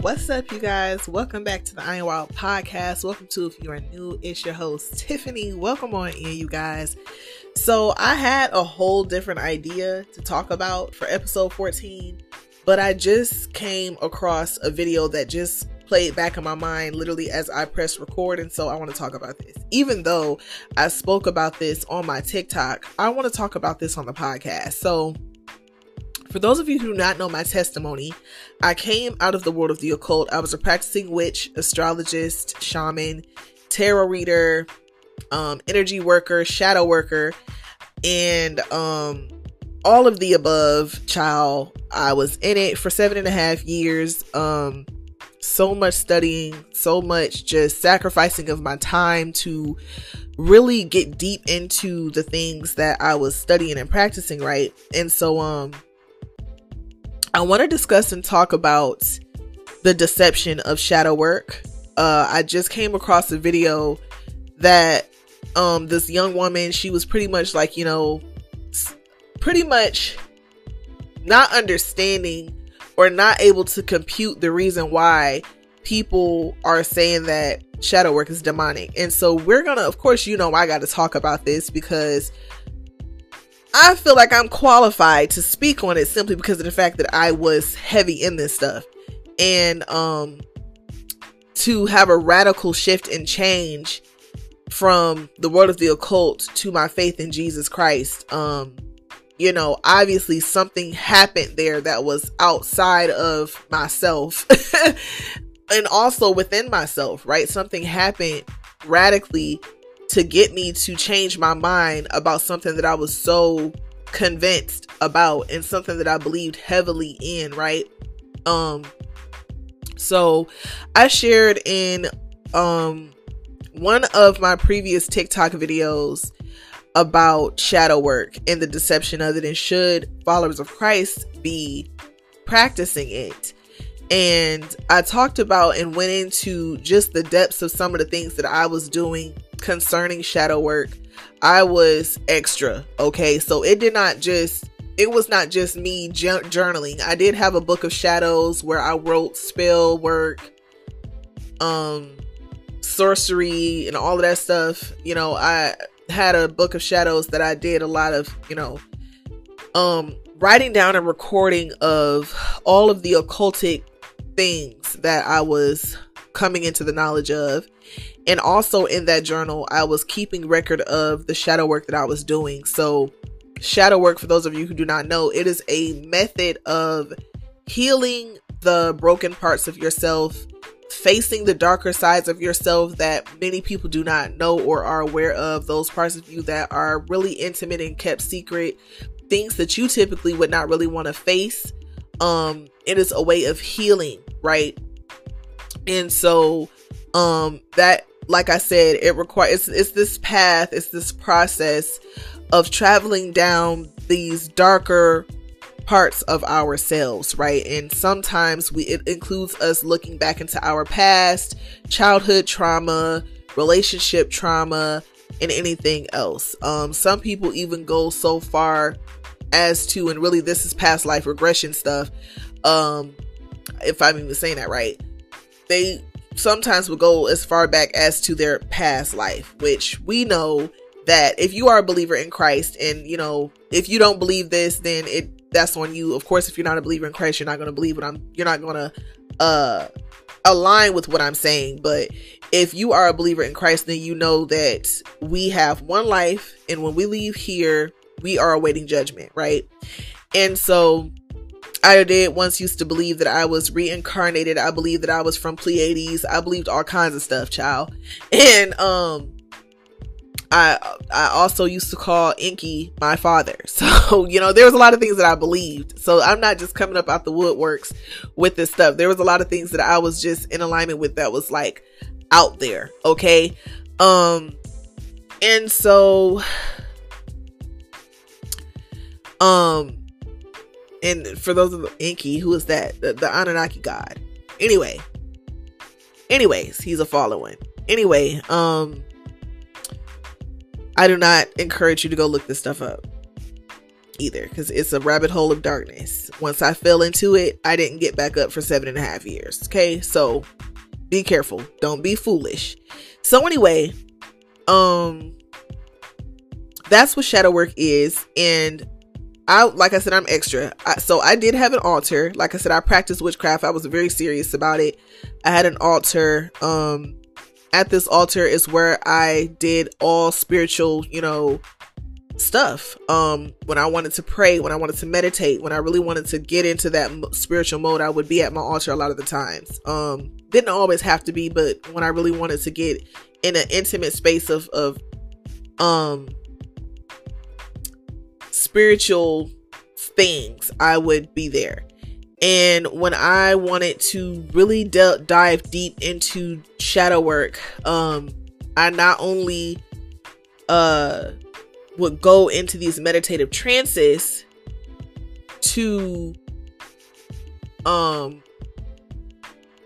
What's up, you guys? Welcome back to the I Am Wiild podcast. Welcome to, if you are new, it's your host, Tiffany. Welcome on in, you guys. So, I had a whole different idea to talk about for episode 14, but I just came across a video that just played back in my mind literally as I pressed record. And so I want to talk about this. Even though I spoke about this on my TikTok, I want to talk about this on the podcast. So, for those of you who do not know my testimony, I came out of the world of the occult. I was a practicing witch, astrologist, shaman, tarot reader, um, energy worker, shadow worker, and um, all of the above. Child, I was in it for seven and a half years. Um, so much studying, so much just sacrificing of my time to really get deep into the things that I was studying and practicing, right? And so um I want to discuss and talk about the deception of shadow work. Uh, I just came across a video that um, this young woman, she was pretty much like, you know, pretty much not understanding or not able to compute the reason why people are saying that shadow work is demonic. And so we're going to, of course, you know, I got to talk about this because I feel like I'm qualified to speak on it simply because of the fact that I was heavy in this stuff. And um to have a radical shift and change from the world of the occult to my faith in Jesus Christ. Um you know, obviously something happened there that was outside of myself and also within myself, right? Something happened radically to get me to change my mind about something that I was so convinced about and something that I believed heavily in, right? Um so I shared in um one of my previous TikTok videos about shadow work and the deception of it and should followers of Christ be practicing it. And I talked about and went into just the depths of some of the things that I was doing concerning shadow work, I was extra. Okay. So it did not just, it was not just me journaling. I did have a book of shadows where I wrote spell work, um, sorcery, and all of that stuff. You know, I had a book of shadows that I did a lot of, you know, um, writing down and recording of all of the occultic things that I was coming into the knowledge of and also in that journal, I was keeping record of the shadow work that I was doing. So, shadow work, for those of you who do not know, it is a method of healing the broken parts of yourself, facing the darker sides of yourself that many people do not know or are aware of, those parts of you that are really intimate and kept secret, things that you typically would not really want to face. Um, it is a way of healing, right? And so um that like I said, it requires it's, it's this path, it's this process of traveling down these darker parts of ourselves, right? And sometimes we it includes us looking back into our past, childhood trauma, relationship trauma, and anything else. Um, some people even go so far as to, and really this is past life regression stuff. Um, if I'm even saying that right, they sometimes will go as far back as to their past life, which we know that if you are a believer in Christ and you know, if you don't believe this, then it that's on you. Of course, if you're not a believer in Christ, you're not going to believe what I'm you're not going to uh align with what I'm saying, but if you are a believer in Christ, then you know that we have one life and when we leave here, we are awaiting judgment, right? And so I did once used to believe that I was reincarnated. I believed that I was from Pleiades. I believed all kinds of stuff, child. And um I I also used to call Enki my father. So, you know, there was a lot of things that I believed. So I'm not just coming up out the woodworks with this stuff. There was a lot of things that I was just in alignment with that was like out there. Okay. Um and so um and for those of the Enki, who is that? The, the Anunnaki god. Anyway. Anyways, he's a following. Anyway, um I do not encourage you to go look this stuff up. either because it's a rabbit hole of darkness. Once I fell into it, I didn't get back up for seven and a half years. Okay, so be careful. Don't be foolish. So anyway, um, that's what shadow work is, and I like I said I'm extra. I, so I did have an altar. Like I said, I practiced witchcraft. I was very serious about it. I had an altar. Um, at this altar is where I did all spiritual, you know, stuff um when i wanted to pray when i wanted to meditate when i really wanted to get into that spiritual mode i would be at my altar a lot of the times um didn't always have to be but when i really wanted to get in an intimate space of of um spiritual things i would be there. And when i wanted to really dive deep into shadow work um i not only uh would go into these meditative trances to um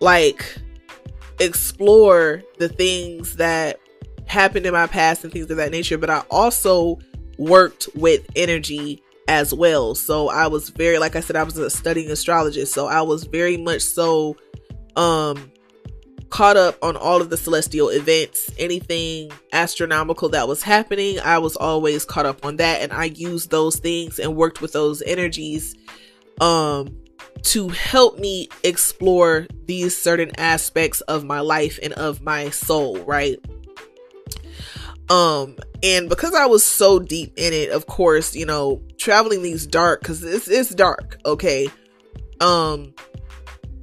like explore the things that happened in my past and things of that nature but i also worked with energy as well so i was very like i said i was a studying astrologist so i was very much so um caught up on all of the celestial events, anything astronomical that was happening. I was always caught up on that and I used those things and worked with those energies um to help me explore these certain aspects of my life and of my soul, right? Um and because I was so deep in it, of course, you know, traveling these dark it's it's dark, okay? Um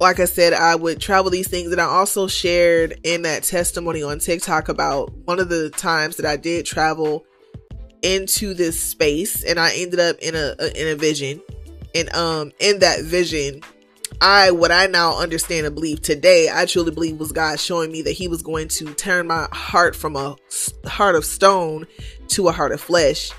like I said, I would travel these things. And I also shared in that testimony on TikTok about one of the times that I did travel into this space and I ended up in a, a in a vision. And um in that vision, I what I now understand and believe today, I truly believe was God showing me that he was going to turn my heart from a heart of stone to a heart of flesh.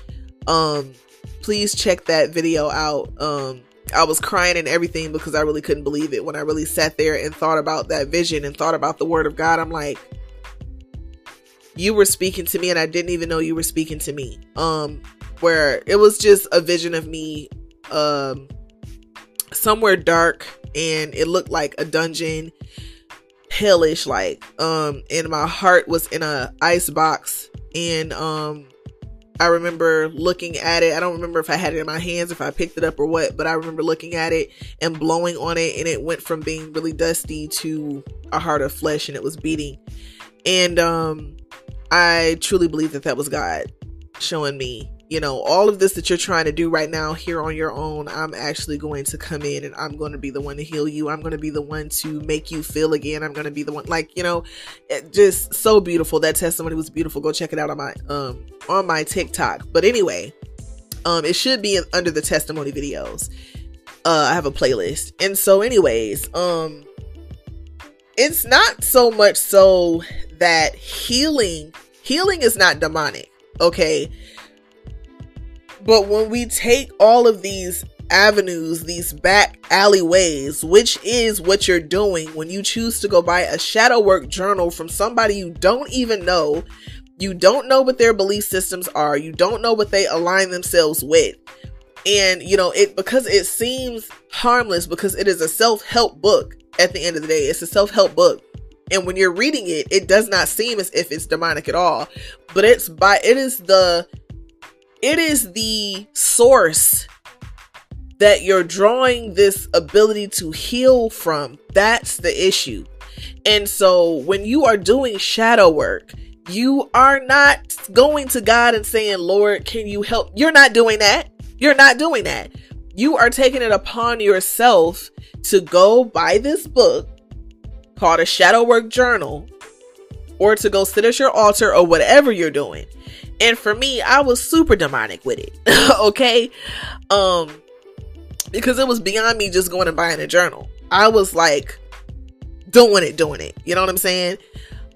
Um please check that video out. Um I was crying and everything because I really couldn't believe it when I really sat there and thought about that vision and thought about the word of God. I'm like, you were speaking to me and I didn't even know you were speaking to me. Um, where it was just a vision of me um somewhere dark and it looked like a dungeon hellish like um and my heart was in a ice box and um I remember looking at it. I don't remember if I had it in my hands, if I picked it up or what, but I remember looking at it and blowing on it, and it went from being really dusty to a heart of flesh, and it was beating. And um, I truly believe that that was God showing me you know, all of this that you're trying to do right now here on your own, I'm actually going to come in and I'm going to be the one to heal you. I'm going to be the one to make you feel again. I'm going to be the one, like, you know, just so beautiful. That testimony was beautiful. Go check it out on my, um, on my TikTok. But anyway, um, it should be under the testimony videos. Uh, I have a playlist. And so, anyways, um, it's not so much so that healing, healing is not demonic. Okay but when we take all of these avenues, these back alleyways, which is what you're doing when you choose to go buy a shadow work journal from somebody you don't even know, you don't know what their belief systems are, you don't know what they align themselves with. And you know, it because it seems harmless because it is a self-help book at the end of the day. It's a self-help book. And when you're reading it, it does not seem as if it's demonic at all. But it's by it is the it is the source that you're drawing this ability to heal from. That's the issue. And so when you are doing shadow work, you are not going to God and saying, Lord, can you help? You're not doing that. You're not doing that. You are taking it upon yourself to go buy this book called a shadow work journal or to go sit at your altar or whatever you're doing and for me, I was super demonic with it. okay? Um because it was beyond me just going and buying a journal. I was like doing it, doing it. You know what I'm saying?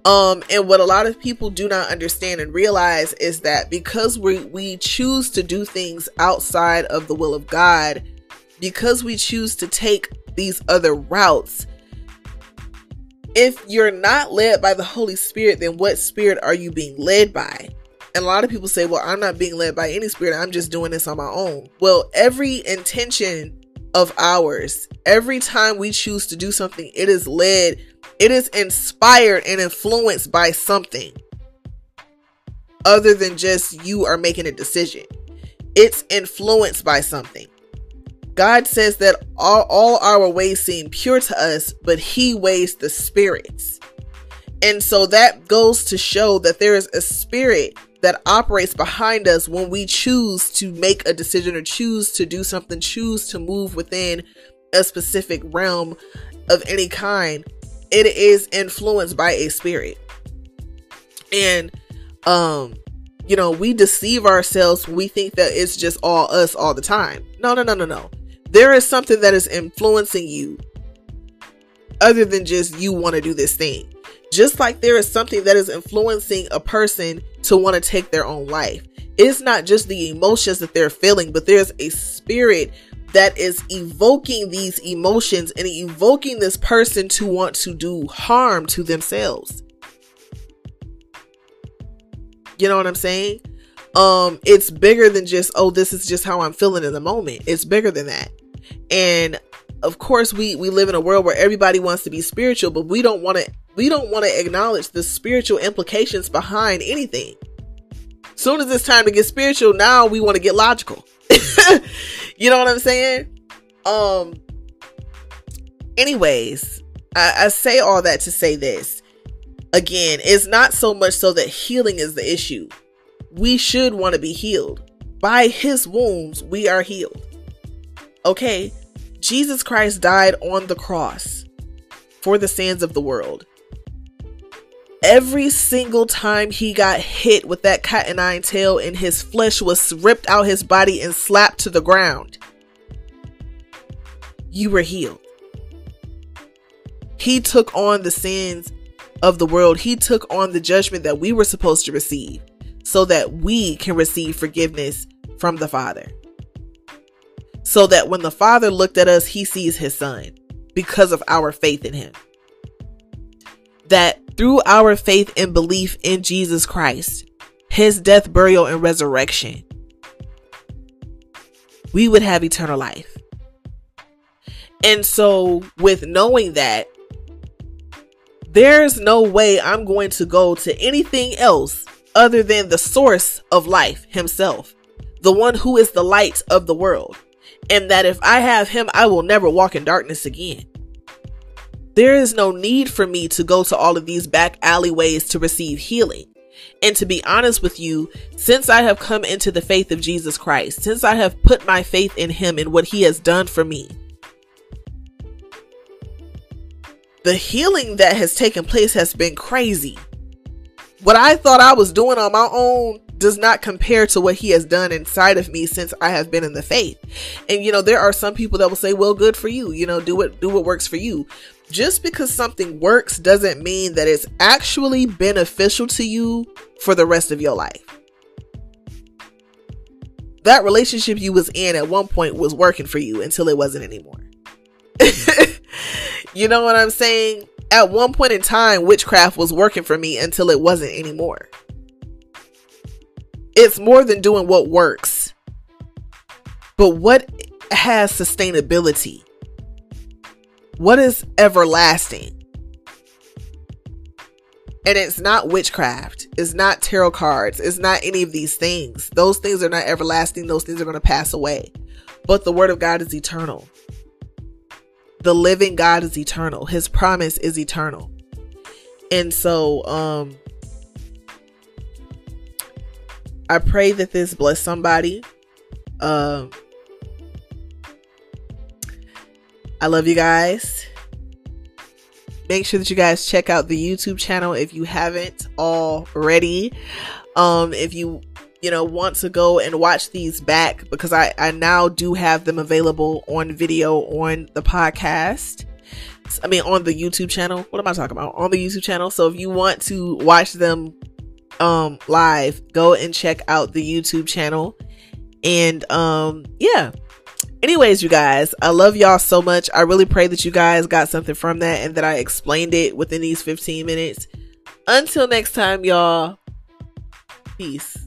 Um, and what a lot of people do not understand and realize is that because we we choose to do things outside of the will of God, because we choose to take these other routes, if you're not led by the Holy Spirit, then what spirit are you being led by? And a lot of people say, well, I'm not being led by any spirit. I'm just doing this on my own. Well, every intention of ours, every time we choose to do something, it is led, it is inspired and influenced by something other than just you are making a decision. It's influenced by something. God says that all, all our ways seem pure to us, but He weighs the spirits. And so that goes to show that there is a spirit that operates behind us when we choose to make a decision or choose to do something, choose to move within a specific realm of any kind. It is influenced by a spirit. And um you know, we deceive ourselves we think that it's just all us all the time. No, no, no, no, no. There is something that is influencing you other than just you want to do this thing. Just like there is something that is influencing a person to want to take their own life. It's not just the emotions that they're feeling, but there's a spirit that is evoking these emotions and evoking this person to want to do harm to themselves. You know what I'm saying? Um, it's bigger than just, oh, this is just how I'm feeling in the moment. It's bigger than that. And of course we we live in a world where everybody wants to be spiritual, but we don't want to we don't want to acknowledge the spiritual implications behind anything. Soon as it's time to get spiritual, now we want to get logical. you know what I'm saying? Um anyways, I, I say all that to say this again, it's not so much so that healing is the issue. We should want to be healed. By his wounds, we are healed. Okay, Jesus Christ died on the cross for the sins of the world. Every single time he got hit with that cat and nine tail and his flesh was ripped out his body and slapped to the ground, you were healed. He took on the sins of the world, he took on the judgment that we were supposed to receive so that we can receive forgiveness from the Father. So that when the Father looked at us, he sees his Son because of our faith in him. That through our faith and belief in Jesus Christ, his death, burial, and resurrection, we would have eternal life. And so, with knowing that, there's no way I'm going to go to anything else other than the source of life himself, the one who is the light of the world. And that if I have him, I will never walk in darkness again. There is no need for me to go to all of these back alleyways to receive healing. And to be honest with you, since I have come into the faith of Jesus Christ, since I have put my faith in him and what he has done for me, the healing that has taken place has been crazy. What I thought I was doing on my own does not compare to what he has done inside of me since I have been in the faith. And you know, there are some people that will say, "Well, good for you. You know, do what do what works for you." Just because something works doesn't mean that it's actually beneficial to you for the rest of your life. That relationship you was in at one point was working for you until it wasn't anymore. You know what I'm saying? At one point in time, witchcraft was working for me until it wasn't anymore. It's more than doing what works, but what has sustainability? What is everlasting? And it's not witchcraft. It's not tarot cards. It's not any of these things. Those things are not everlasting. Those things are going to pass away. But the word of God is eternal. The living God is eternal. His promise is eternal. And so um I pray that this bless somebody. Um I love you guys. Make sure that you guys check out the YouTube channel if you haven't already. Um if you you know want to go and watch these back because I, I now do have them available on video on the podcast. I mean on the YouTube channel. What am I talking about? On the YouTube channel. So if you want to watch them um live, go and check out the YouTube channel. And um yeah. Anyways, you guys, I love y'all so much. I really pray that you guys got something from that and that I explained it within these 15 minutes. Until next time, y'all. Peace.